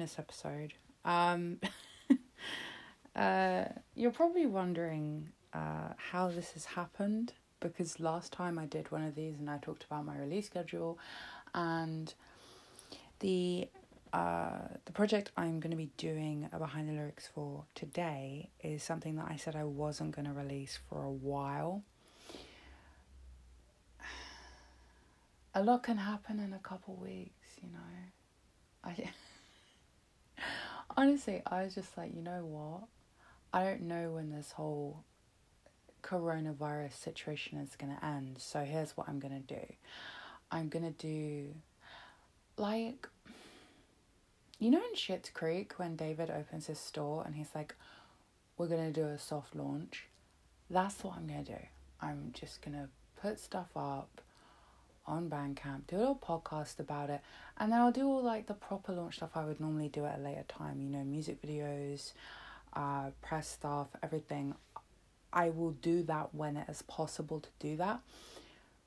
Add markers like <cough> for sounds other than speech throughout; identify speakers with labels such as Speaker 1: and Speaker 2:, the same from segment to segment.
Speaker 1: bonus episode. Um, <laughs> uh, you're probably wondering uh, how this has happened because last time I did one of these and I talked about my release schedule and the uh, the project I'm going to be doing a behind the lyrics for today is something that I said I wasn't going to release for a while. <sighs> A lot can happen in a couple weeks, you know. I <laughs> honestly, I was just like, you know what? I don't know when this whole coronavirus situation is going to end. So here's what I'm going to do. I'm going to do like you know in Schitt's Creek when David opens his store and he's like we're going to do a soft launch. That's what I'm going to do. I'm just going to put stuff up on Bandcamp, do a little podcast about it, and then I'll do all like the proper launch stuff I would normally do at a later time, you know, music videos, uh, press stuff, everything. I will do that when it is possible to do that.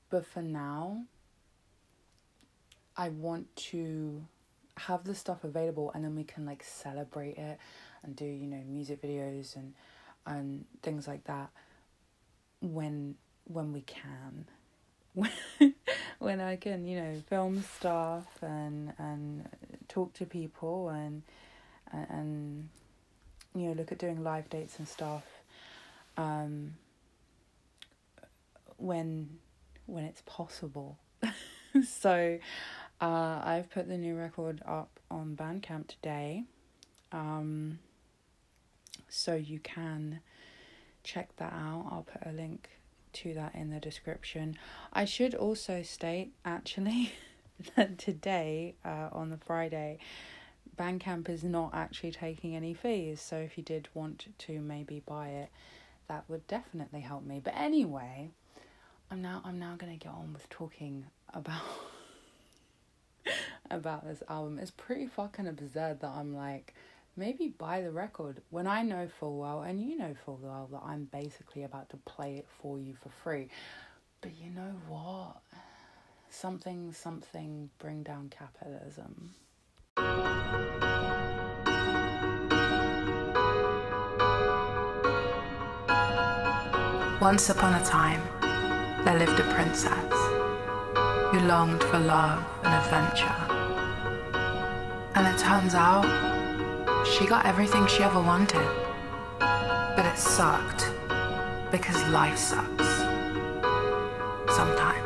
Speaker 1: But for now, I want to have the stuff available and then we can like celebrate it and do, you know, music videos and and things like that when when we can. <laughs> when I can, you know, film stuff and and talk to people and and, you know look at doing live dates and stuff. Um, when when it's possible. <laughs> so uh, I've put the new record up on Bandcamp today. Um, so you can check that out. I'll put a link to that in the description. I should also state actually <laughs> that today, uh, on the Friday, Bandcamp is not actually taking any fees. So if you did want to maybe buy it, that would definitely help me. But anyway, I'm now I'm now gonna get on with talking about <laughs> about this album. It's pretty fucking absurd that I'm like maybe buy the record when I know full well, and you know full well, that I'm basically about to play it for you for free. But you know what? Something, something, bring down capitalism.
Speaker 2: Once upon a time, there lived a princess who longed for love and adventure. And it turns out she got everything she ever wanted. But it sucked because life sucks. Sometimes.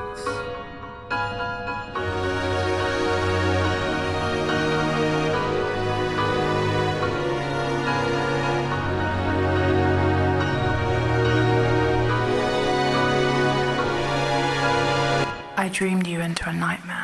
Speaker 2: I dreamed you into a nightmare.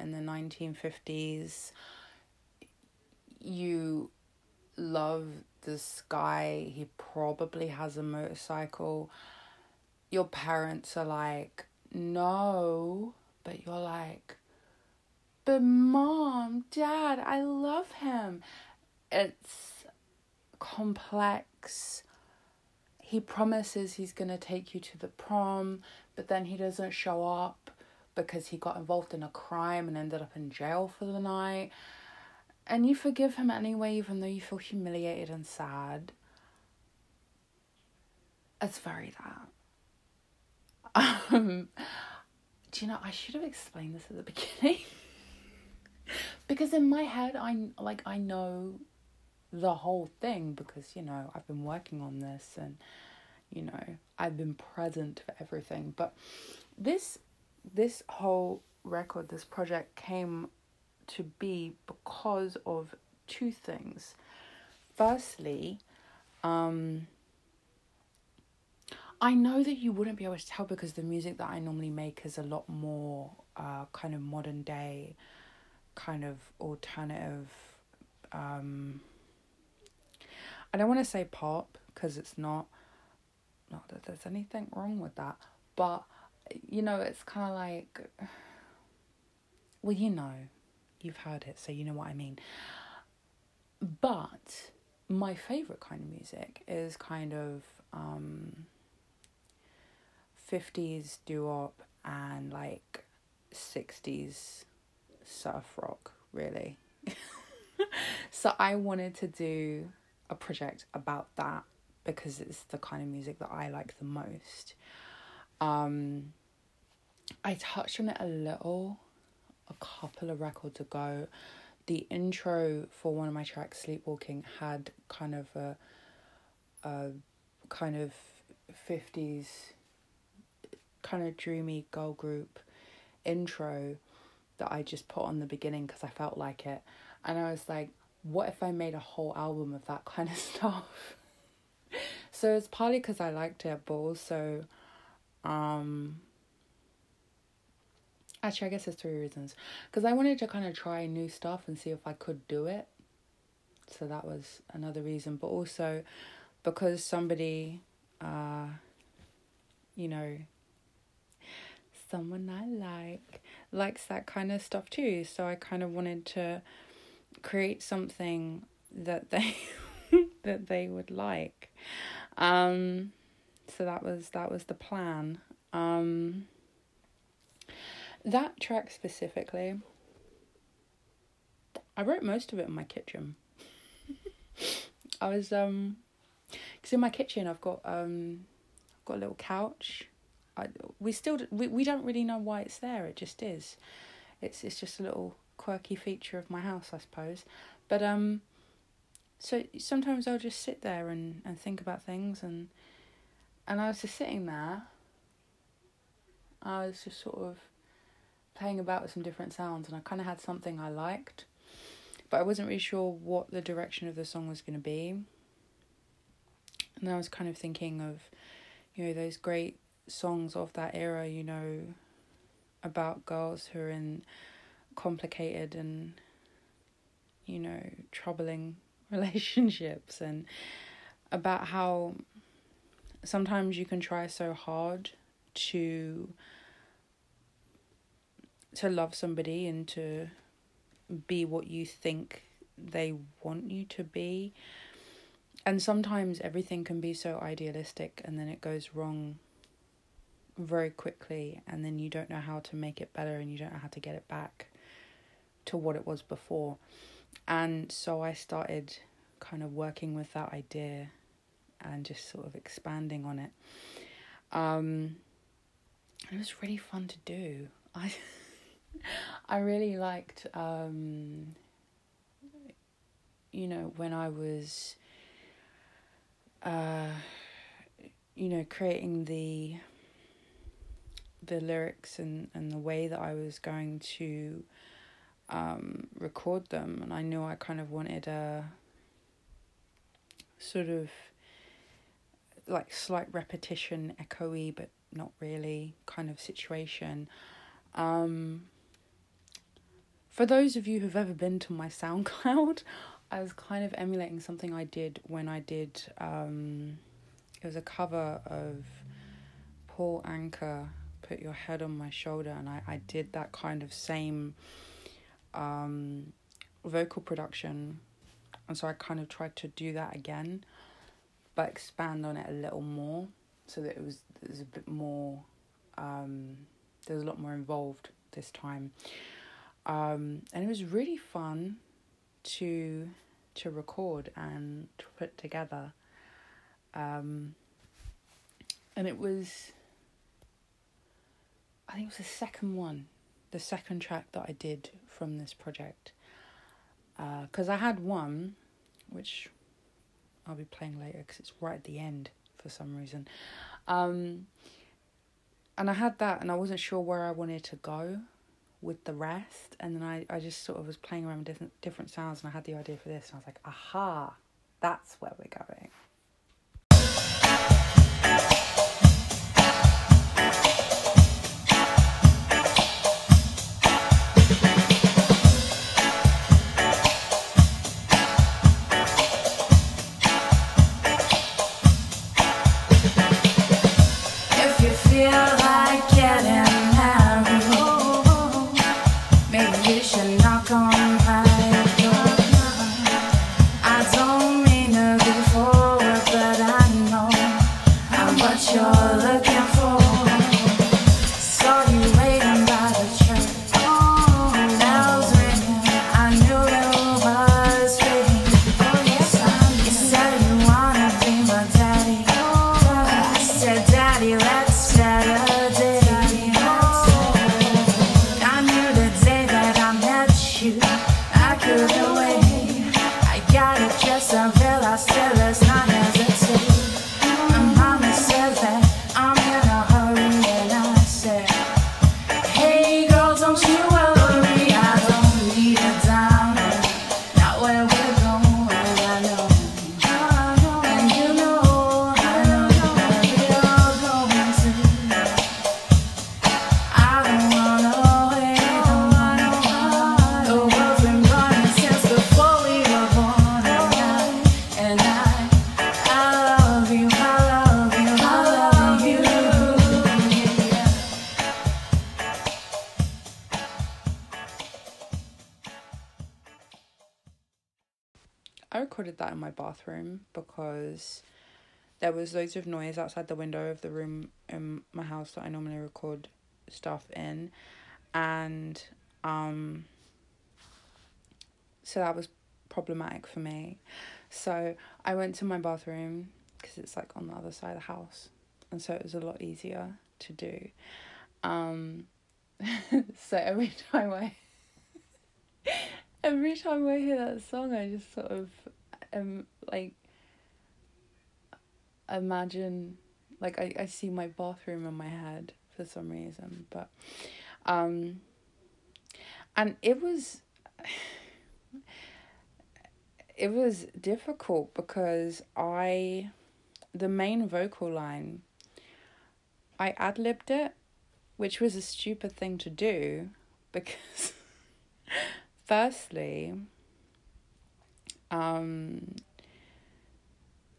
Speaker 1: In the 1950s. You love this guy, he probably has a motorcycle. Your parents are like, no, but you're like, but mom, dad, I love him. It's complex. He promises he's going to take you to the prom, but then he doesn't show up because he got involved in a crime and ended up in jail for the night. And you forgive him anyway, even though you feel humiliated and sad. It's very that. <laughs> Um, do you know, I should have explained this at the <laughs> beginning. because in my head, I like I know the whole thing because you know I've been working on this and you know I've been present for everything. But this this whole record, this project came to be because of two things. Firstly, um, I know that you wouldn't be able to tell because the music that I normally make is a lot more uh, kind of modern day, kind of alternative. Um, I don't want to say pop because it's not. Not that there's anything wrong with that, but you know, it's kind of like. Well, you know, you've heard it, so you know what I mean. But my favorite kind of music is kind of um, 50s doo-wop and like 60s surf rock, really. <laughs> so I wanted to do a project about that because it's the kind of music that I like the most. Um, I touched on it a little a couple of records ago. The intro for one of my tracks, Sleepwalking, had kind of a, a kind of 50s, kind of dreamy girl group intro that I just put on the beginning because I felt like it. And I was like, what if I made a whole album of that kind of <laughs> stuff? so it's partly because I liked it, but also, um, Actually, I guess there's three reasons. Because I wanted to kind of try new stuff and see if I could do it. So that was another reason. But also because somebody, uh, you know, someone I like likes that kind of stuff too. So I kind of wanted to create something that they <laughs> that they would like. Um, so that was that was the plan. Um, that track specifically, I wrote most of it in my kitchen. <laughs> I was um, cause in my kitchen I've got um, I've got a little couch. I we still we we don't really know why it's there. It just is. It's it's just a little quirky feature of my house, I suppose. But um, so sometimes I'll just sit there and and think about things and and I was just sitting there. I was just sort of playing about with some different sounds and I kind of had something I liked, but I wasn't really sure what the direction of the song was going to be. And I was kind of thinking of, you know, those great songs of that era, you know, about girls who are in complicated and, you know, troubling <laughs> relationships and about how sometimes you can try so hard to to love somebody and to be what you think they want you to be. And sometimes everything can be so idealistic and then it goes wrong very quickly and then you don't know how to make it better and you don't know how to get it back to what it was before. And so I started kind of working with that idea and just sort of expanding on it. Um, it was really fun to do. I <laughs> I really liked, um, you know, when I was, uh, you know, creating the the lyrics and, and the way that I was going to um, record them, and I knew I kind of wanted a sort of like slight repetition, echoey, but not really kind of situation. Um, for those of you who've ever been to my <laughs> SoundCloud, I was kind of emulating something I did when I did. Um, it was a cover of Paul Anka, "Put Your Head on My Shoulder," and I I did that kind of same um, vocal production, and so I kind of tried to do that again, but expand on it a little more, so that it was there's a bit more. Um, there's a lot more involved this time, um, and it was really fun to to record and to put together. Um, and it was, I think it was the second one, the second track that I did from this project. Because uh, I had one, which I'll be playing later because it's right at the end for some reason. Um, and I had that, and I wasn't sure where I wanted to go with the rest and then I, I just sort of was playing around with different different sounds and I had the idea for this and I was like aha! That's where we're going bathroom because there was loads of noise outside the window of the room in my house that I normally record stuff in and um so that was problematic for me. So I went to my bathroom because it's like on the other side of the house and so it was a lot easier to do. Um <laughs> so every <laughs> time I <laughs> every time I hear that song I just sort of um like imagine like I, I see my bathroom in my head for some reason but um and it was <sighs> it was difficult because I the main vocal line I ad libbed it which was a stupid thing to do because <laughs> firstly um,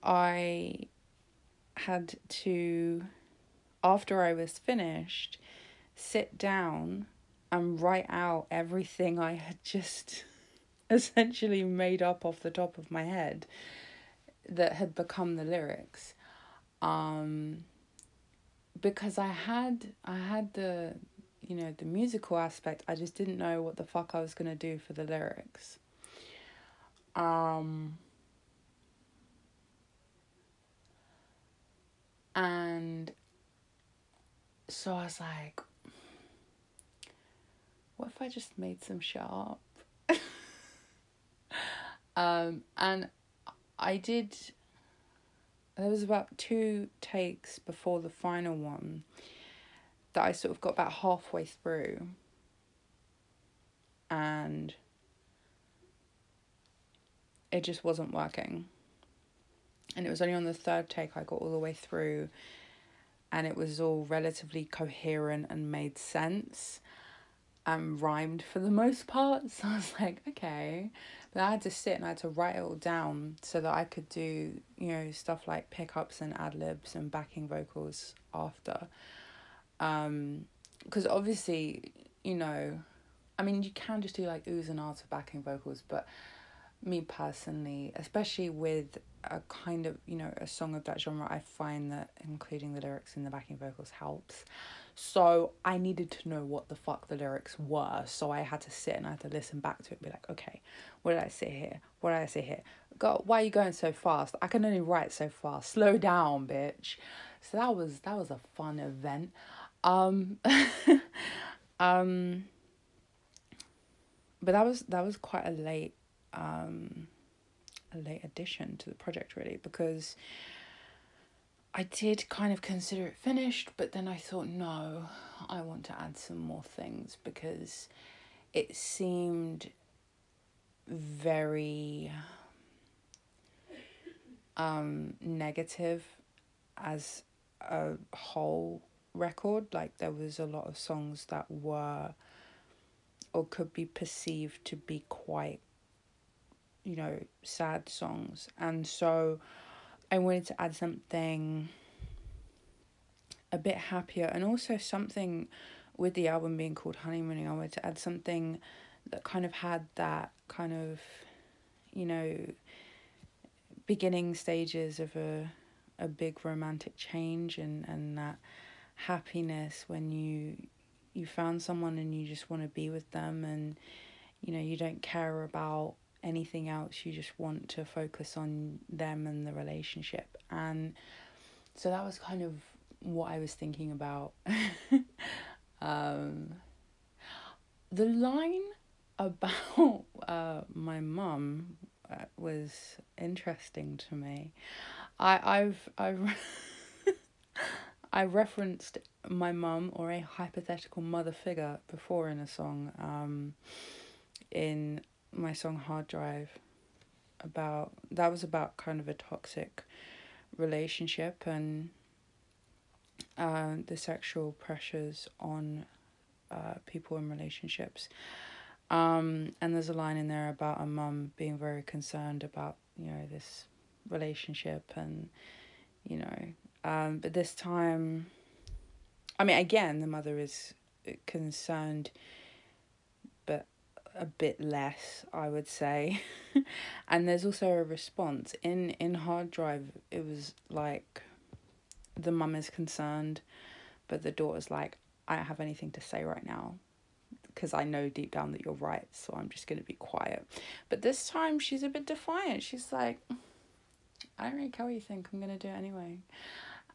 Speaker 1: I had to, after I was finished, sit down and write out everything I had just <laughs> essentially made up off the top of my head that had become the lyrics. Um, because I had I had the you know the musical aspect I just didn't know what the fuck I was going to do for the lyrics. Um, and so I was like, what if I just made some shit up? <laughs> um, and I did. There was about two takes before the final one that I sort of got about halfway through. And it just wasn't working. And it was only on the third take I got all the way through and it was all relatively coherent and made sense and rhymed for the most part. <laughs> So I was like, okay. But I had to sit and I had to write it all down so that I could do, you know, stuff like pickups and ad libs and backing vocals after. Um, because obviously, you know, I mean, you can just do like oohs and ahs of backing vocals, but me personally, especially with a kind of, you know, a song of that genre, I find that including the lyrics in the backing vocals helps. So I needed to know what the fuck the lyrics were. So I had to sit and I had to listen back to it and be like, okay, what did I say here? What did I say here? God, why are you going so fast? I can only write so fast. Slow down, bitch. So that was that was a fun event. Um <laughs> um but that was that was quite a late um a late addition to the project really because I did kind of consider it finished, but then I thought, no, I want to add some more things because it seemed very um, negative as a whole record. Like, there was a lot of songs that were or could be perceived to be quite, you know, sad songs. And so I wanted to add something a bit happier and also something with the album being called Honeymooning, I wanted to add something that kind of had that kind of, you know, beginning stages of a a big romantic change and, and that happiness when you you found someone and you just want to be with them and you know you don't care about anything else. You just want to focus on them and the relationship. And so that was kind of what I was thinking about. <laughs> um, the line about <laughs> uh, my mum uh, was interesting to me. I I've I've <laughs> I referenced my mum or a hypothetical mother figure before in a song um, in my song Hard Drive about that was about kind of a toxic relationship and uh, the sexual pressures on uh, people in relationships. Um, and there's a line in there about a mum being very concerned about you know this relationship and you know um, but this time i mean again the mother is concerned a bit less, I would say. <laughs> and there's also a response in in hard drive. It was like the mum is concerned, but the daughter's like, I don't have anything to say right now because I know deep down that you're right, so I'm just going to be quiet. But this time she's a bit defiant. She's like, I don't really care what you think, I'm going to do it anyway.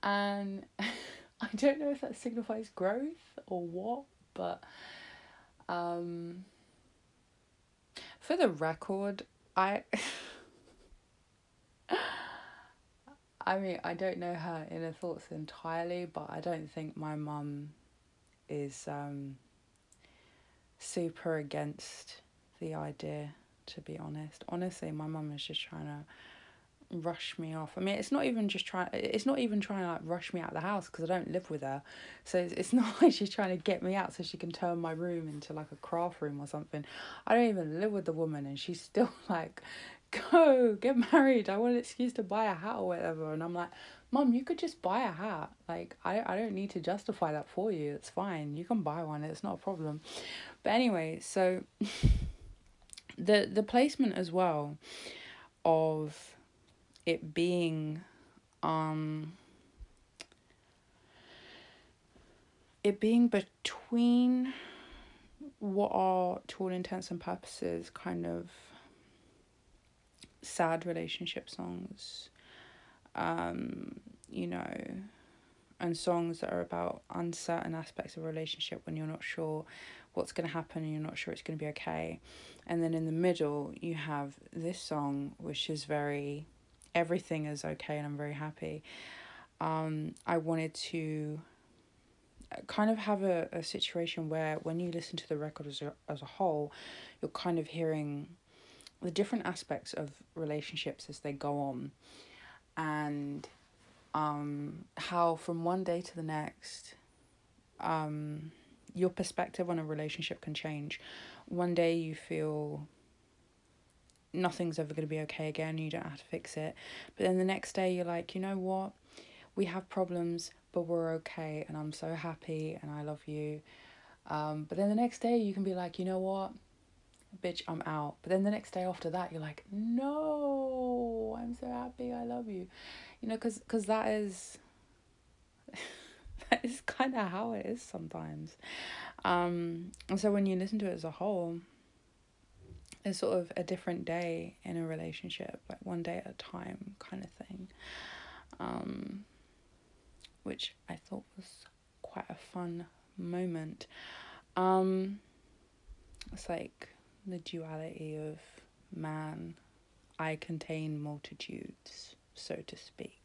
Speaker 1: And <laughs> I don't know if that signifies growth or what, but um for the record, I. <laughs> I mean, I don't know her inner thoughts entirely, but I don't think my mum is um, super against the idea, to be honest. Honestly, my mum is just trying to rush me off. I mean, it's not even just trying. It's not even trying to like rush me out of the house because I don't live with her. So it's, it's <laughs> not like she's trying to get me out so she can turn my room into like a craft room or something. I don't even live with the woman, and she's still <laughs> like, "Go get married. I want an excuse to buy a hat or whatever." And I'm like, "Mom, you could just buy a hat. Like, I I don't need to justify that for you. It's fine. You can buy one. It's not a problem." But anyway, so <laughs> the the placement as well of it being um it being between what are to all intents and purposes kind of sad relationship songs um you know and songs that are about uncertain aspects of a relationship when you're not sure what's going to happen and you're not sure it's going to be okay. And then in the middle you have this song which is very everything is okay and I'm very happy. Um, I wanted to kind of have a, a situation where when you listen to the record as a, as a whole, you're kind of hearing the different aspects of relationships as they go on. And um, how from one day to the next, um, your perspective on a relationship can change. One day you feel nothing's ever going to be okay again, you don't have to fix it. But then the next day you're like, you know what? We have problems, but we're okay, and I'm so happy, and I love you. Um, but then the next day you can be like, you know what? Bitch, I'm out. But then the next day after that, you're like, no, I'm so happy, I love you. You know, because cause that is. <laughs> that is kind of how it is sometimes. Um, and so when you listen to it as a whole, it's sort of a different day in a relationship, like one day at a time kind of thing. Um, which I thought was quite a fun moment. Um, it's like the duality of man, I contain multitudes, so to speak.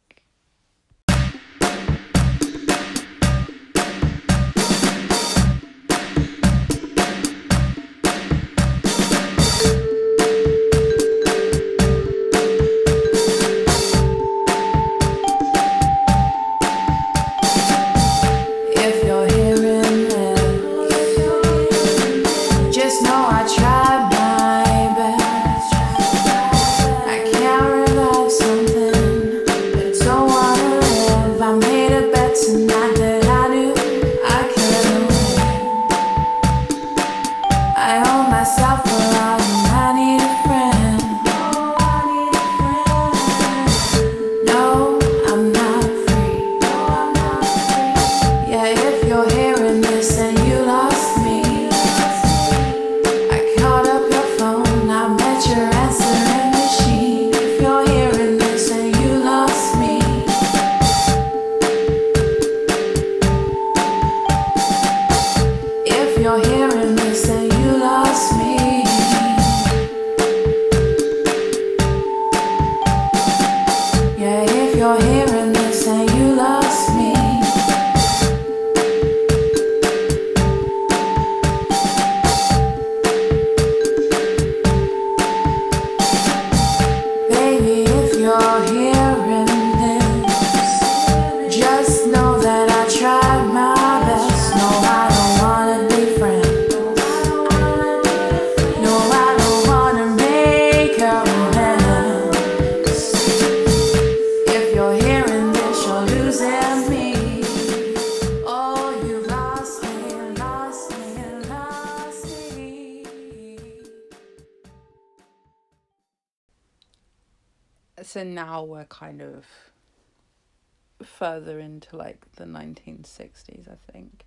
Speaker 1: Further into like the 1960s, I think.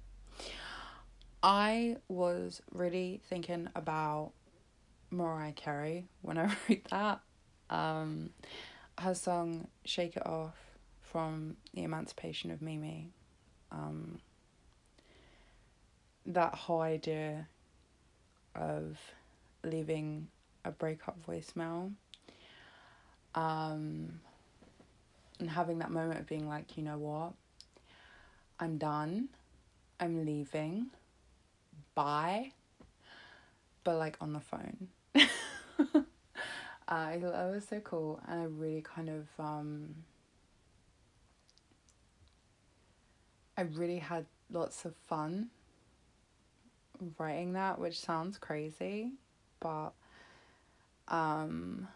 Speaker 1: I was really thinking about Mariah Carey when I <laughs> wrote that. Um, her song Shake It Off from The Emancipation of Mimi. Um, that whole idea of leaving a breakup voicemail um, and having that moment of being like, you know what? I'm done. I'm leaving. Bye. But like on the phone. <laughs> I thought that was so cool, and I really kind of um, I really had lots of fun writing that, which sounds crazy, but um,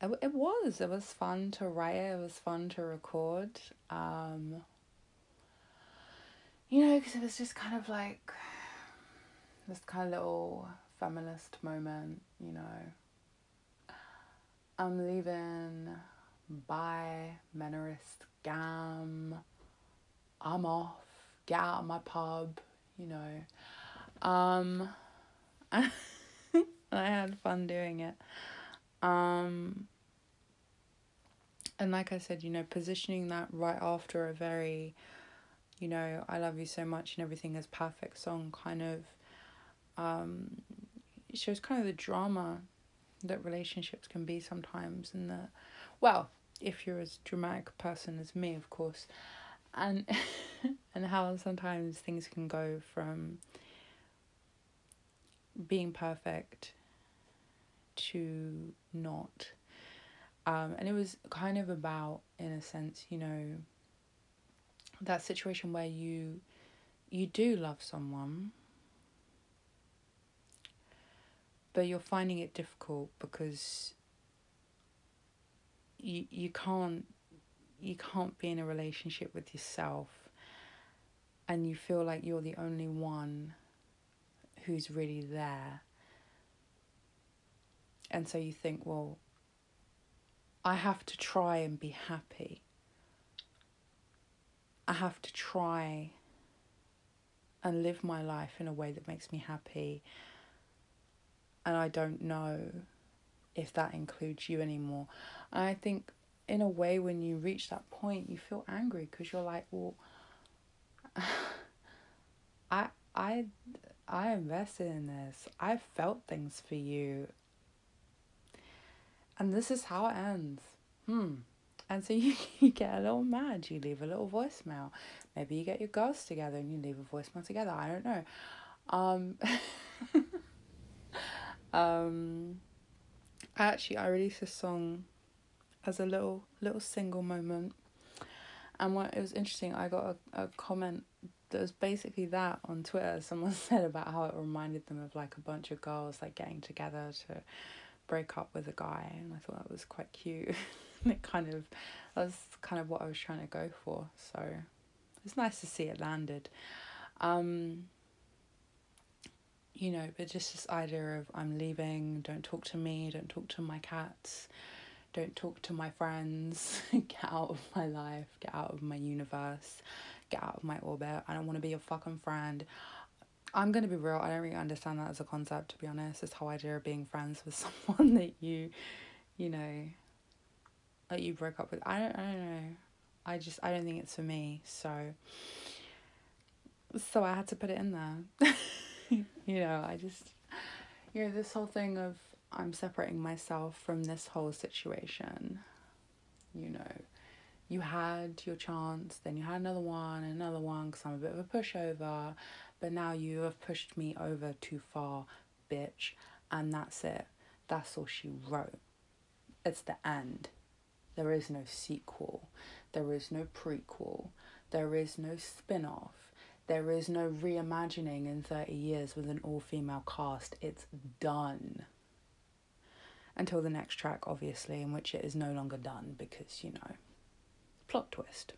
Speaker 1: it, it was it was fun to write it was fun to record um you know because it was just kind of like this kind of little feminist moment you know. I'm leaving bye menarist gam i'm off get out of my pub you know. Um <laughs> i had fun doing it um, and like I said, you know, positioning that right after a very, you know, I love you so much and everything is perfect song kind of um, shows kind of the drama that relationships can be sometimes and the well, if you're as dramatic a person as me, of course. And <laughs> and how sometimes things can go from being perfect to not. Um, and it was kind of about, in a sense, you know, that situation where you you do love someone but you're finding it difficult because you you can't you can't be in a relationship with yourself and you feel like you're the only one who's really there and so you think well I have to try and be happy I have to try and live my life in a way that makes me happy. And I don't know if that includes you anymore. And I think, in a way, when you reach that point, you feel angry because you're like, well, <laughs> I, I, I invested in this. I felt things for you. And this is how it ends. Hmm. And so <laughs> you, you get a little mad, you leave a little voicemail. Maybe you get your girls together and you leave a voicemail together. I don't know. Um, <laughs> um, actually, I released a song as a little little single moment, and what it was interesting. I got a, a comment that was basically that on Twitter. Someone <laughs> said about how it reminded them of like a bunch of girls like getting together to break up with a guy, and I thought that was quite cute. <laughs> it kind of that was kind of what I was trying to go for. So it's nice to see it landed. Um, you know, but just this idea of I'm leaving, don't talk to me, don't talk to my cats, don't talk to my friends, <laughs> get out of my life, get out of my universe, get out of my orbit. I don't want to be your fucking friend. I'm gonna be real, I don't really understand that as a concept to be honest. This whole idea of being friends with <laughs> someone that you, you know, that you broke up with. I don't I don't know. I just I don't think it's for me. So so I had to put it in there. <laughs> you know, I just you know, this whole thing of I'm separating myself from this whole situation. You know, you had your chance, then you had another one, another one, because I'm a bit of a pushover, but now you have pushed me over too far, bitch, and that's it. That's all she wrote. It's the end. There is no sequel. There is no prequel. There is no spin off. There is no reimagining in 30 years with an all female cast. It's done. Until the next track, obviously, in which it is no longer done because, you know, plot twist.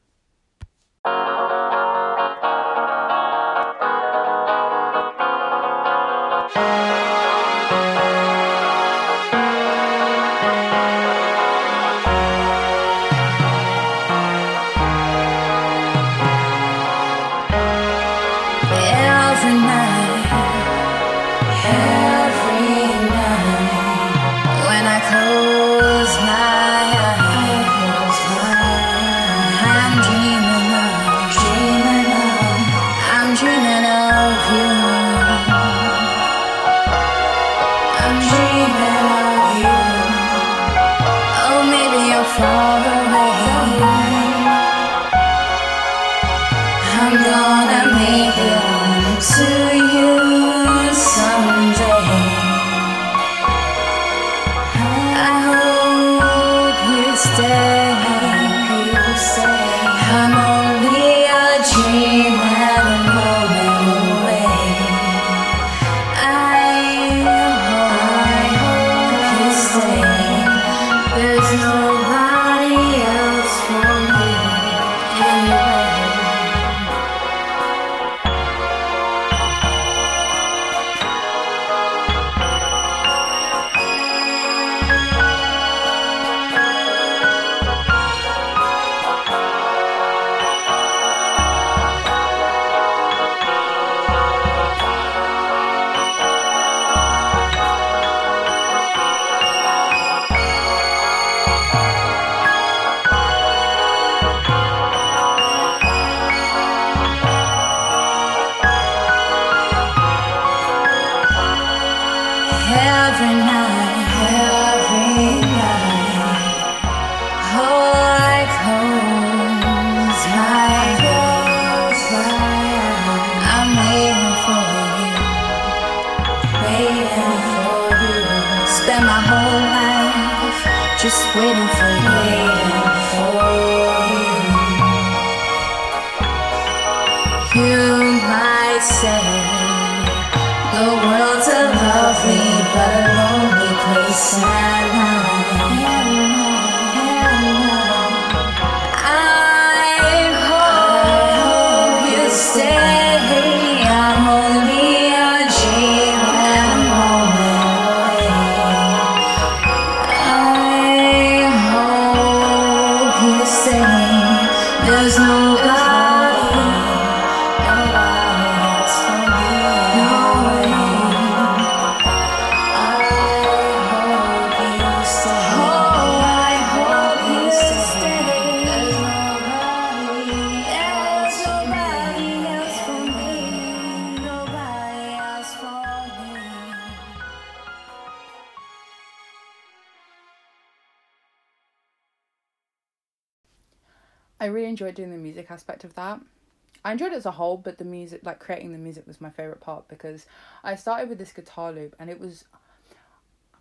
Speaker 1: As a whole, but the music, like creating the music, was my favorite part because I started with this guitar loop and it was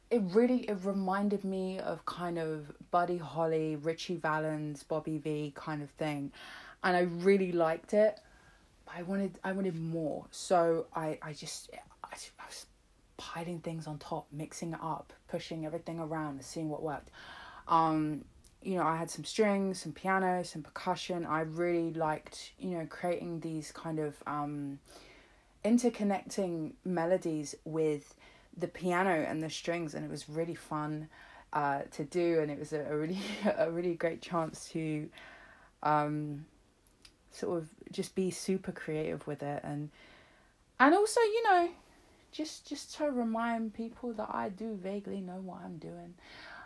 Speaker 1: it really it reminded me of kind of Buddy Holly, Ritchie Valens, Bobby Vee kind of thing, and I really liked it. I wanted I wanted more, so I I just I, I was piling things on top, mixing it up, pushing everything around, seeing what worked. Um, you know, I had some strings, some piano, some percussion. I really liked, you know, creating these kind of um, interconnecting melodies with the piano and the strings, and it was really fun uh, to do, and it was a, a really <laughs> a really great chance to um, sort of just be super creative with it, and and also, you know, just just to remind people that I do vaguely know what I'm doing.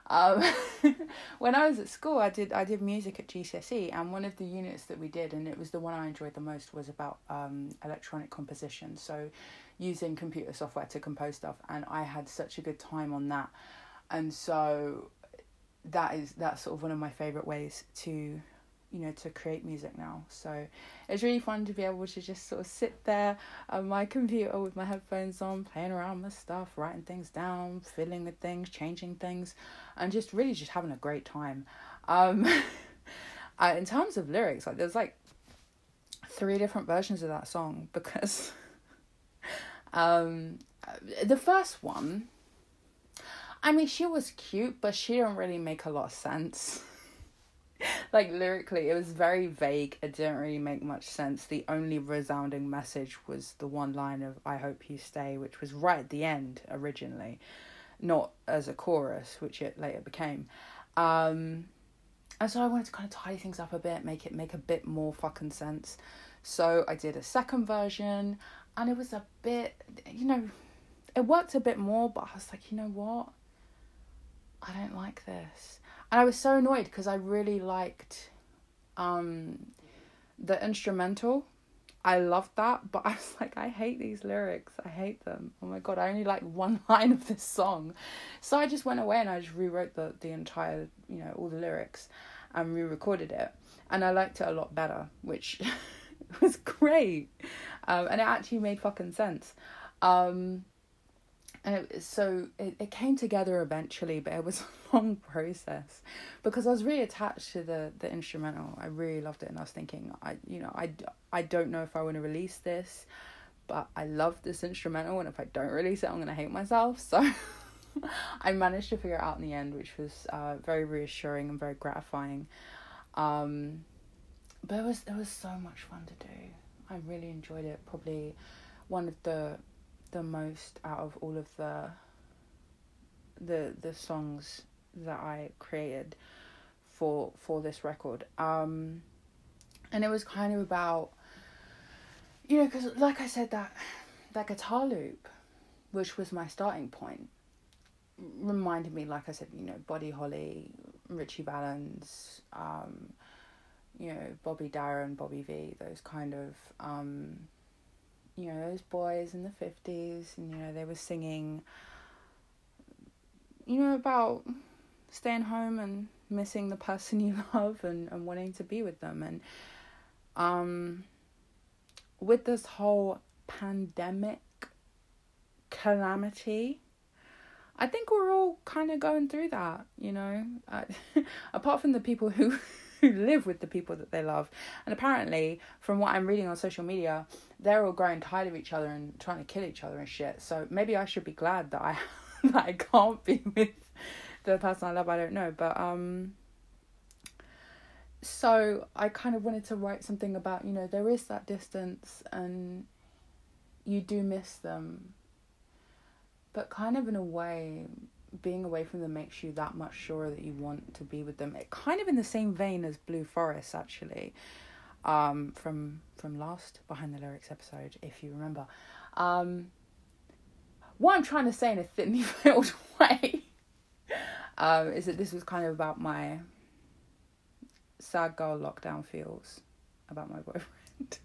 Speaker 1: Um, <laughs> when I was at school, I did I did music at GCSE, and one of the units that we did, and it was the one I enjoyed the most, was about um, electronic composition. So, using computer software to compose stuff, and I had such a good time on that, and so that is that's sort of one of my favorite ways to you know to create music now. So it's really fun to be able to just sort of sit there on my computer with my headphones on playing around with stuff writing things down filling with things changing things and just really just having a great time. Um <laughs> uh, in terms of lyrics like there's like three different versions of that song because <laughs> um the first one i mean she was cute but she didn't really make a lot of sense <laughs> <laughs> like lyrically it was very vague. It didn't really make much sense. The only resounding message was the one line of i hope you stay which was right at the end originally not as a chorus which it later became. Um and so i wanted to kind of tidy things up a bit make it make a bit more fucking sense. So i did a second version and it was a bit you know it worked a bit more but i was like you know what? I don't like this and I was so annoyed because I really liked um the instrumental. I loved that, but I was <laughs> like, I hate these lyrics. I hate them. Oh my god, I only like one <laughs> line of this song. So I just went away and I just rewrote the the entire, you know, all the lyrics and re-recorded it. And I liked it a lot better, which <laughs> was great. Um, and it actually made fucking sense. Um, and it, so it, it came together eventually but it was <laughs> a long process. Because i was really attached to the the instrumental. I really loved it. And i was thinking i you know i, I don't know if i want to release this but i love this instrumental. And if i don't release it i'm going to hate myself. So <laughs> i managed to figure it out in the end which was uh, very reassuring and very gratifying. Um, but it was it was so much fun to do. I really enjoyed it. Probably one of the the most out of all of the the the songs that I created for for this record. Um and it was kind of about you know cuz like I said that that guitar loop which was my starting point reminded me like I said, you know, Buddy Holly, Ritchie Valens, um you know, Bobby Darin, Bobby Vee, those kind of um you know those boys in the 50s and you know they were singing you know about staying home and missing the person you <laughs> love and, and wanting to be with them and um with this whole pandemic calamity I think we're all kind of going through that, you know. Uh, <laughs> apart from the people who <laughs> who live with the people that they love. And apparently, from what I'm reading on social media, they're all growing tired of each other and trying to kill each other and shit. So maybe I should be glad that I <laughs> that I can't be <laughs> with the person I love. I don't know, but um. So I kind of wanted to write something about you know there is that distance and you do miss them, but kind of in a way being away from them makes you that much surer that you want to be with them. It kind of in the same vein as Blue Forest, actually, um, from from last behind the lyrics episode, if you remember. Um, what I'm trying to say in a thinly <laughs> veiled way um, is that this was kind of about my sad girl lockdown feels about my boyfriend.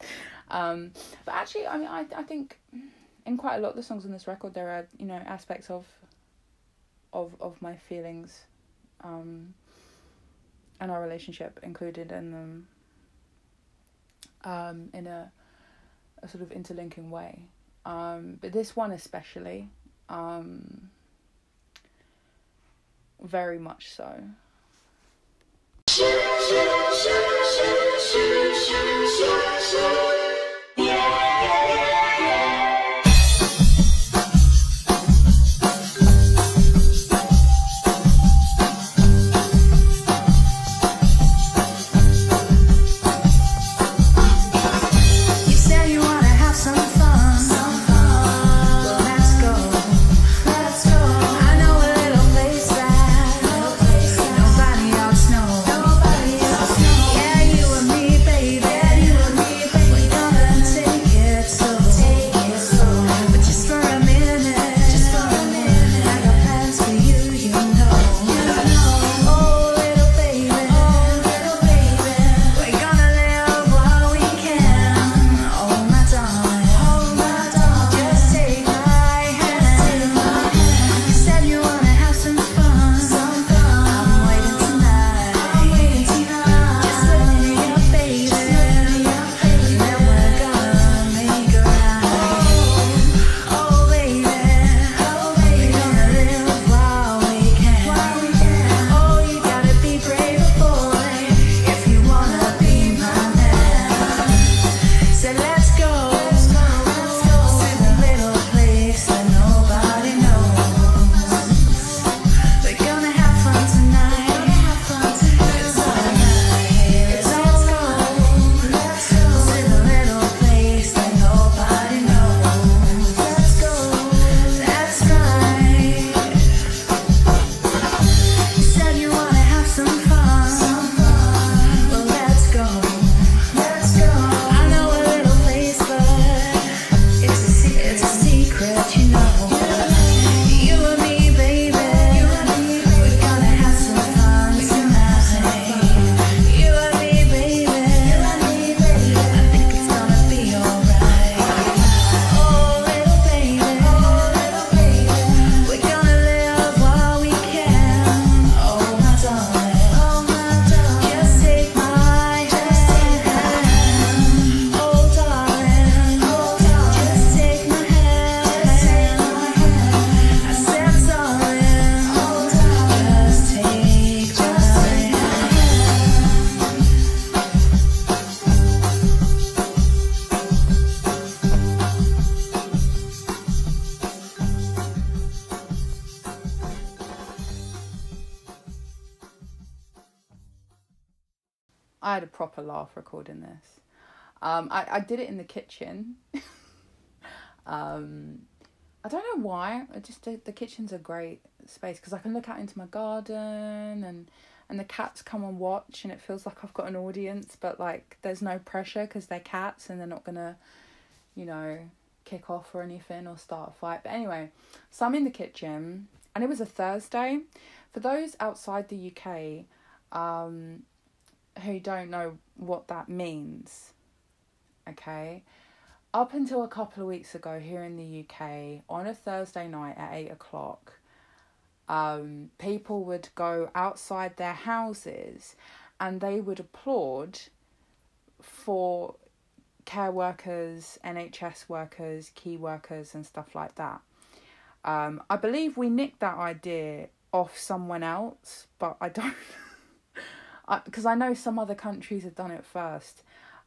Speaker 1: <laughs> um, but actually, I mean, I I think in quite a lot of the songs on this record there are you know aspects of of of my feelings um
Speaker 2: and our relationship included in them um, in a, a sort of interlinking way. Um, but this one especially, um, very much so. I proper laugh recording this. Um, I, I did it in the kitchen. <laughs> um, I don't know why. I just the, the kitchen's a great space because I can look out into my garden and and the cats come and watch and it feels like I've got an audience, but like there's no pressure because they're cats and they're not gonna, you know, kick off or anything or start a fight. But anyway, so I'm in the kitchen and it was a Thursday. For those outside the UK, um, who don't know what that means, okay, up until a couple of weeks ago here in the UK, on a Thursday night at eight o'clock, um, people would go outside their houses and they would applaud for care workers, NHS workers, key workers, and stuff like that. Um, I believe we nicked that idea off someone else, but I don't <laughs> because I, I, know some other countries have done it first.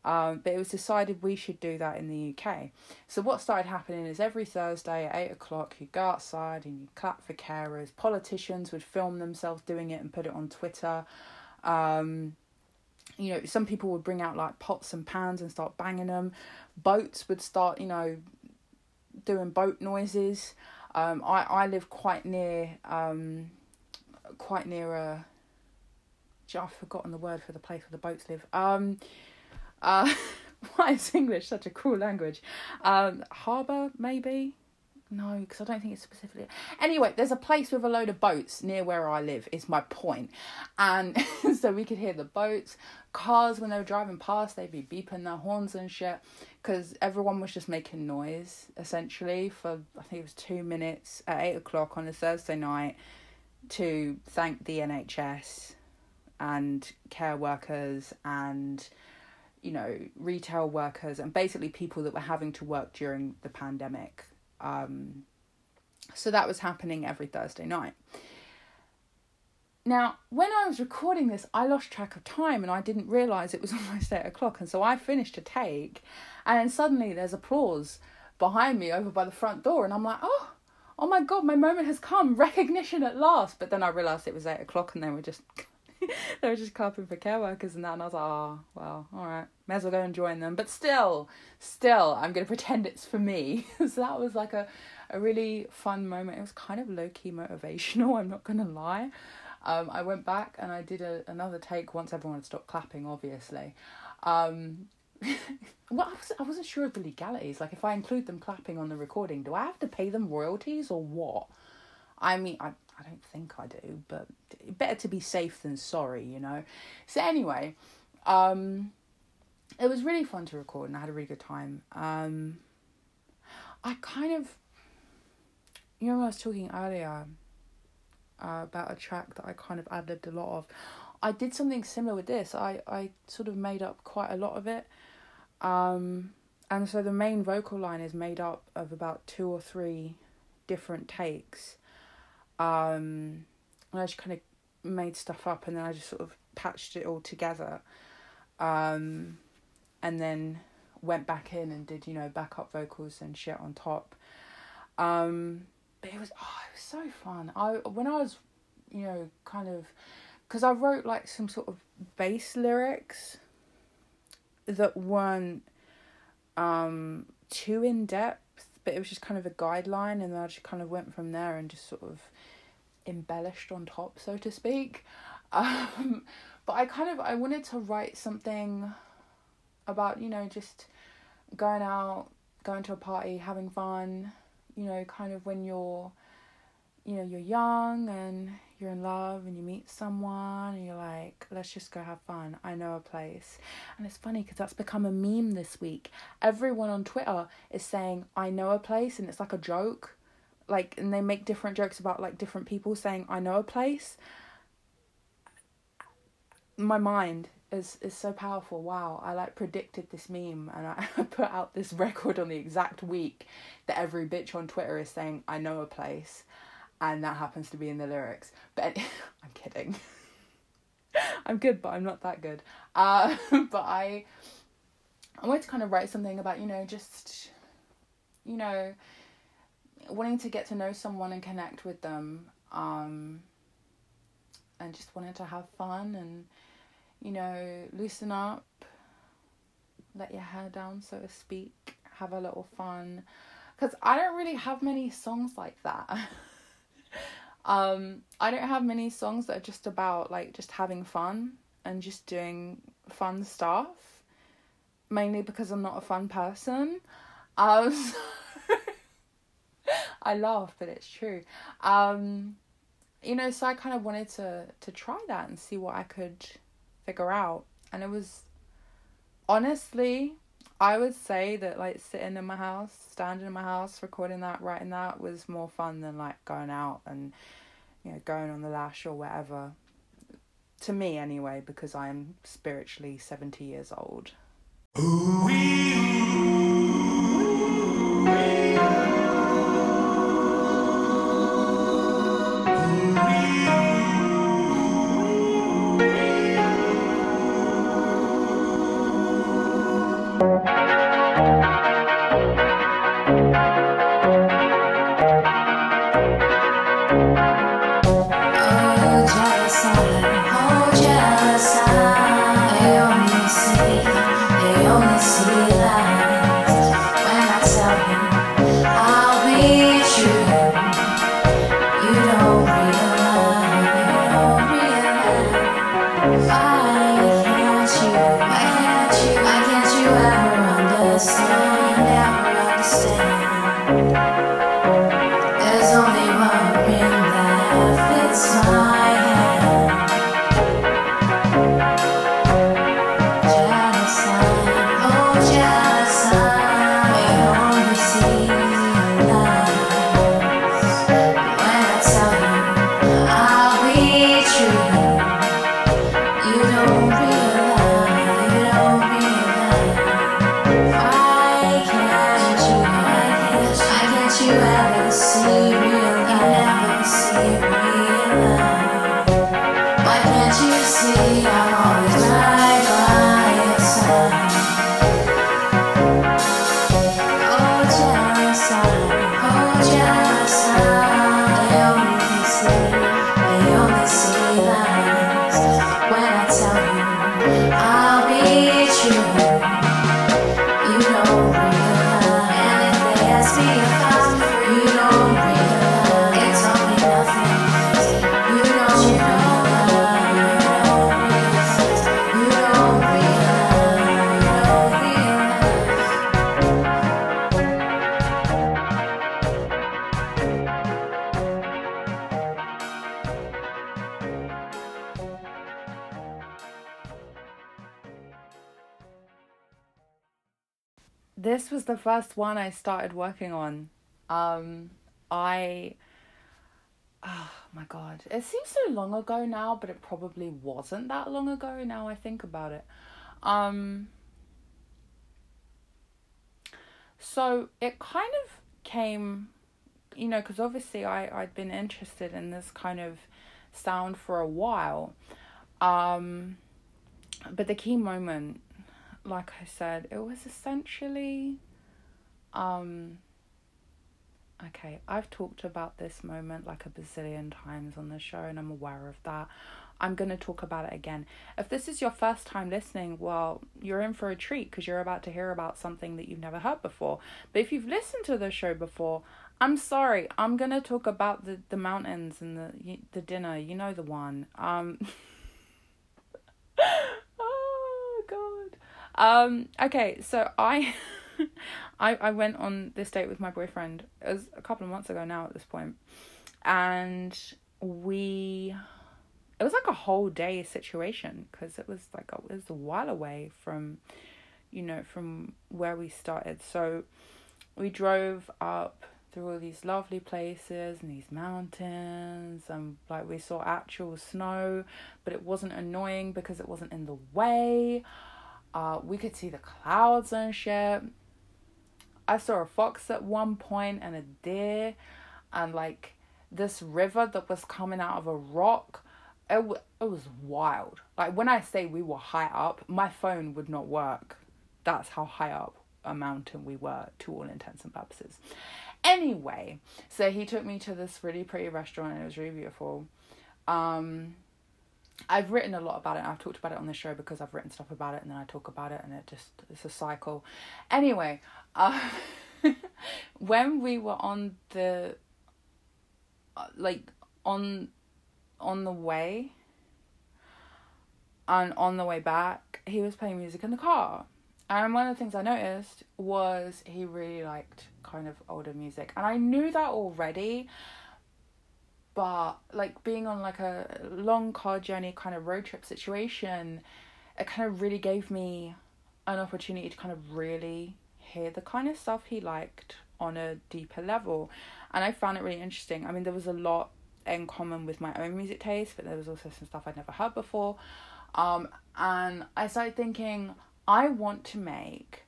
Speaker 2: Um, but it was decided we should do that in the UK. So what started happening is every Thursday at eight o'clock, you go outside and you clap for carers. Politicians would film themselves doing it and put it on Twitter. Um, you know, some people would bring out like pots and pans and start banging them. Boats would start, you know, doing boat noises. Um, I I live quite near um, quite near a I've forgotten the word for the place where the boats live. Um, uh, <laughs> why is English such a cool language? Um, harbour, maybe? No, because I don't think it's specifically. Anyway, there's a place with a load of boats near where I live, is my point. And <laughs> so we could hear the boats, cars when they were driving past, they'd be beeping their horns and shit. Because everyone was just making noise, essentially, for I think it was two minutes at eight o'clock on a Thursday night to thank the NHS
Speaker 1: and care workers and you know retail workers and basically people that were having to work during the pandemic. Um, so that was happening every thursday night. Now when i was recording this i lost track of time and i didn't realize it was <laughs> almost eight o'clock and so i finished a take and then suddenly there's applause behind me over by the front door and i'm like oh oh my god my moment has come. Recognition at last. But then i realized it was eight o'clock and they were just they were just clapping for care workers and that, and I was like, oh, well, all right, may as well go and join them. But still, still, I'm going to pretend it's for me. <laughs> so that was like a, a really fun moment. It was kind of low key motivational, <laughs> I'm not going to lie. Um, I went back and I did a, another take once everyone had stopped clapping, obviously. Um, <laughs> well, I, was, I wasn't sure of the legalities. Like, if I include them clapping on the recording, do I have to pay them royalties or what? I mean, I, I don't think I do, but better to be safe than sorry, you know. So anyway, um, it was really fun to record, and I had a really good time. Um, I kind of, you know, I was talking earlier uh, about a track that I kind of ad libbed a lot of. I did something similar with this. I I sort of made up quite a lot of it. Um, and so the main vocal line is made up of about two or three different takes um, and I just kind of made stuff up and then I just sort of patched it all together. Um, and then went back in and did, you know, backup vocals and shit on top. Um, but it was, oh, it was so fun. I, when I was, you know, kind of, because I wrote like some sort of bass lyrics that weren't um, too in depth, but it was just kind of a guideline, and then I just kind of went from there and just sort of embellished on top, so to speak. <laughs> Um, but I kind of I wanted to write something about you know just going out, going to a party, having fun. You know, kind of when you're, you know, you're young and you're in love and you meet someone and you're like, let's just go have fun. I know a place. And it's funny because that's become a meme this week. Everyone on Twitter is saying, I know a place, and it's like a joke like and they make different jokes about like different people saying I know a place. My mind is is so powerful. Wow, I like predicted this meme and I, <laughs> I put out this record on the exact week that every bitch on Twitter is saying I know a place and that happens to be in the lyrics. But <laughs> I'm kidding. <laughs> I'm good, but I'm not that good. Uh, <laughs> but I I wanted to kind of write something about, you know, just you know, wanting to get to know someone and connect with them um, and just wanted to have fun and you know loosen up let your hair down so to speak have a little fun because i don't really have many songs like that um i don't have many songs that are just about like just having fun and just doing fun stuff mainly because i'm not a fun person um <laughs> I laugh, but it's true. Um, you know, so I kind of wanted to to try that and see what I could figure out, and it was honestly, I would say that like sitting in my house, standing in my house, recording that, writing that was more fun than like going out and you know going on the lash or whatever. To me, anyway, because I'm spiritually seventy years old.
Speaker 3: see
Speaker 1: first one I started working on. Um, I. Oh my god. It seems so long ago now, but it probably wasn't that long ago now I think about it. Um, so it kind of came, you know, because obviously I, I'd been interested in this kind of sound for a while. Um, but the key moment, like I said, it was essentially um okay, I've talked about this moment like a bazillion times on the show and I'm aware of that. I'm going to talk about it again. If this is your first time listening, well, you're in for a treat because you're about to hear about something that you've never heard before. But if you've listened to the show before, I'm sorry. I'm going to talk about the the mountains and the the dinner. You know the one. Um <laughs> Oh god. Um okay, so I <laughs> <laughs> I I went on this date with my boyfriend. It was a couple of months ago now at this. And we it was like a whole day situation because it was like it was a while away from you know from where we started so we drove up through all these lovely places and these mountains and like we saw actual snow but it wasn't annoying because it wasn't in the way uh we could see the clouds and shit i saw a fox at one point and a deer and like this river that was coming out of a rock it, w- it was wild. Like when I say we were high up, my phone would not work. That's how high up a mountain we were to all intents and purposes. Anyway, so he took me to this really pretty restaurant and it was really beautiful. Um, I've written a lot about it. I've talked about it on the show because I've written stuff about it and then I talk about it and it just it's a cycle. Anyway, uh, <laughs> when we were on the uh, like on on the way and on the way back, he was playing music in the car. And one of the things I noticed was he really liked kind of older music. And I knew that already, but like being on like a long car journey kind of road trip situation, it kind of really gave me an opportunity to kind of really hear the kind of stuff he liked on a deeper level. And I found it really interesting. I mean, there was a lot in common with my own music taste, but there was also some stuff I'd never heard before. Um, and I started thinking, I want to make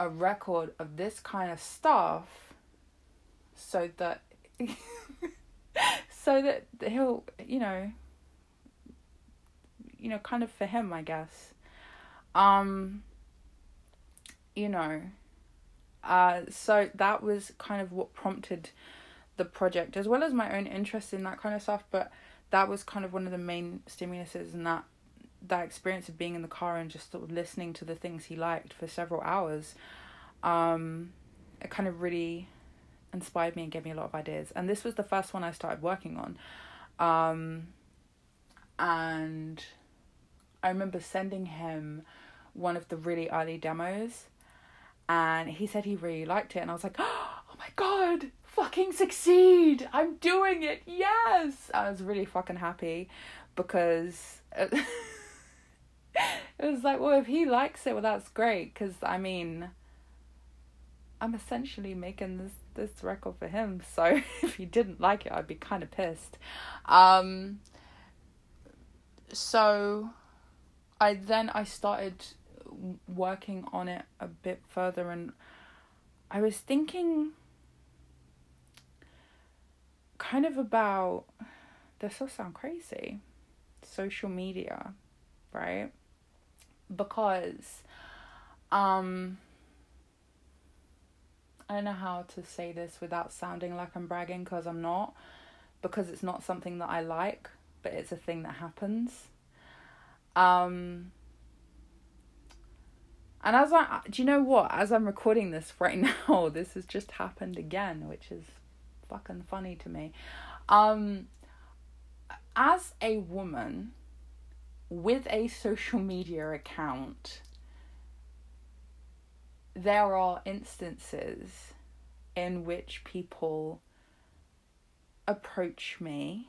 Speaker 1: a record of this kind of stuff so that <laughs> so that he'll you know you know kind of for him i guess um you know uh so that was kind of what prompted the project as well as my own interest in that kind of stuff but that was kind of one of the main stimuluses and that that experience of being in the car and just sort of listening to the things he liked for several hours um it kind of really inspired me and gave me a lot of ideas. And this was the first one i started working on. Um and i remember sending him one of the really early demos and he said he really liked it and i was like <gasps> oh my god fucking succeed. I'm doing it. Yes. I was really fucking happy because <laughs> it, was like, well, if he likes it, well, that's great. Because, I mean, I'm essentially making this, this record for him. So <laughs> if he didn't like it, I'd be kind of pissed. Um, so I then I started working on it a bit further and I was thinking kind of about this will sound crazy social media right? Because um I don't know how to say this without sounding like I'm bragging because I'm not because it's not something that I like but it's a thing that happens. Um and as I do you know what as I'm recording this right <laughs> now this has just happened again which is fucking funny to me. Um, as a woman with a social media account, there are instances in which people approach me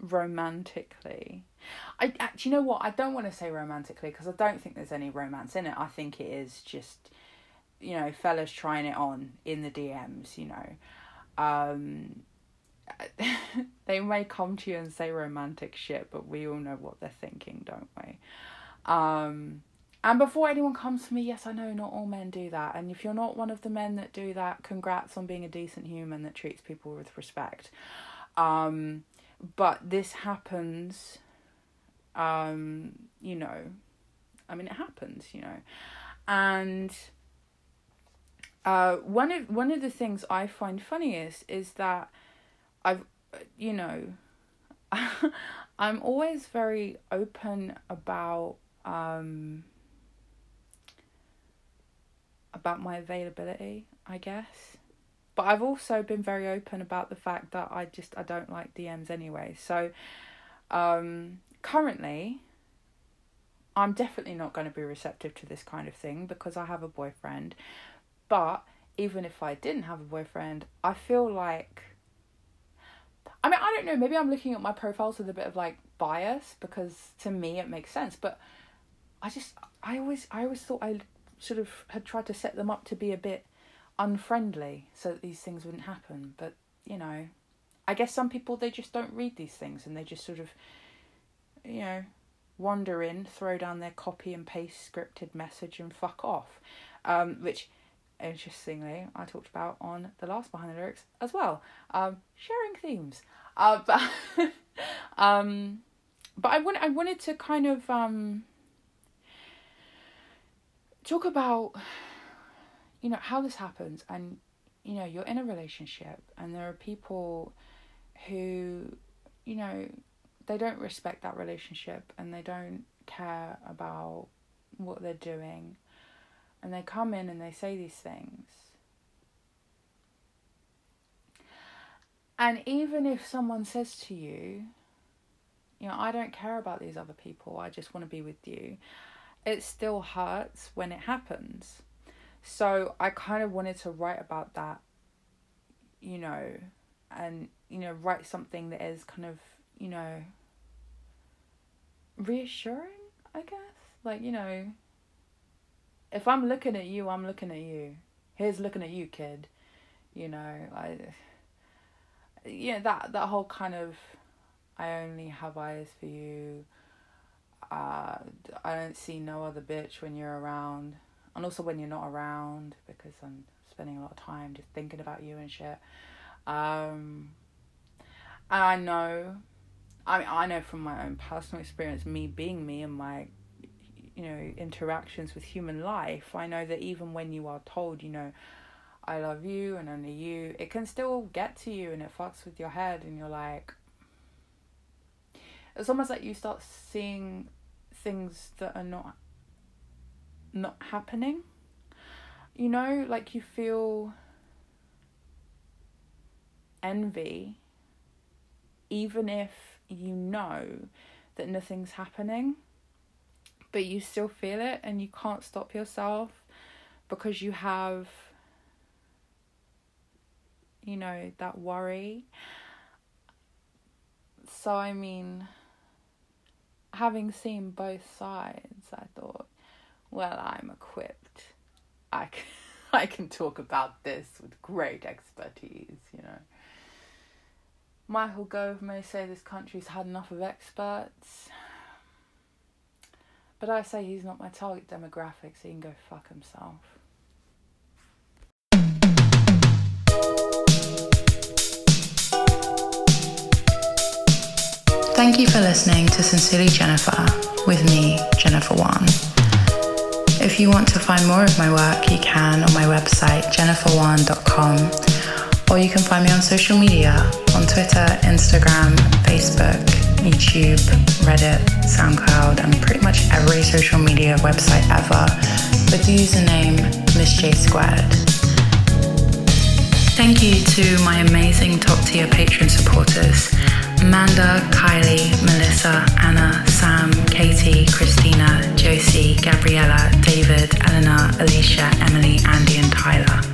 Speaker 1: romantically. I, I you know what? I don't want to say romantically because I don't think there's any romance in it. I think it is just you know, fellas trying it on in the DMs, you know. Um, <laughs> they may come to you and say romantic shit, but we all know what they're thinking, don't we? Um, and before anyone comes to me, yes, I know not all men do that. And if you're not one of the men that do that, congrats on being a decent human that treats people with respect. Um, but this happens, um, you know, I mean, it happens, you know. And uh, one of one of the things I find funniest is that I've, you know, <laughs> I'm always very open about um, about my availability, I guess. But I've also been very open about the fact that I just I don't like DMs anyway. So um, currently I'm definitely not going to be receptive to this kind of thing because I have a boyfriend. But even if I didn't have a boyfriend, I feel like I mean, I don't know, maybe I'm looking at my profiles with a bit of like bias because to me it makes sense, but I just I always I always thought I sort of had tried to set them up to be a bit unfriendly so that these things wouldn't happen, but you know, I guess some people they just don't read these things and they just sort of you know, wander in, throw down their copy and paste scripted message and fuck off. Um, which, interestingly, I talked about on the last Behind the Lyrics as well. Um, sharing themes. Uh, but, <laughs> um, but I, want, I wanted to kind of um, talk about, you know, how this happens. And, you know, you're in a relationship and there are people who, you know, they don't respect that relationship and they don't care about what they're doing. And they come in and they say these things. And even if someone says to you you know i don't care about these other people i just want to be with you it still hurts when it happens. So i kind of wanted to write about that you know and you know write something that is kind of you know, reassuring, I guess. Like, you know, if I'm looking at you, I'm looking at you. Here's looking at you, kid. You know, I yeah, that that whole kind of I only have eyes for you. Uh, I don't see no other bitch when you're around, and also when you're not around because I'm spending a lot of time just thinking about you and shit. Um, I know I mean, I know from my own personal experience, me being me and my, you know, interactions with human life, I know that even when you are told, you know, I love you and only you, it can still get to you and it fucks with your head and you're like, it's almost like you start seeing things that are not not happening. You know like you feel envy even if you know that nothing's happening, but you still feel it and you can't stop yourself because you have, you know, that worry. So, I mean, having seen both sides, I thought, well, I'm equipped. I can, <laughs> I can talk about this with great expertise, you know. Michael Gove may say this country's had enough of experts. But I say he's not my target demographic, so he can go fuck himself.
Speaker 2: Thank you for listening to Sincerely Jennifer with me, Jennifer Wan. If you want to find more of my work, you can on my website, jenniferwan.com or you can find me on social media on Twitter, Instagram, Facebook, YouTube, Reddit, SoundCloud, and pretty much every social media website ever with the username Miss J Squared. Thank you to my amazing top tier Patreon supporters Amanda, Kylie, Melissa, Anna, Sam, Katie, Christina, Josie, Gabriella, David, Eleanor, Alicia, Emily, Andy, and Tyler.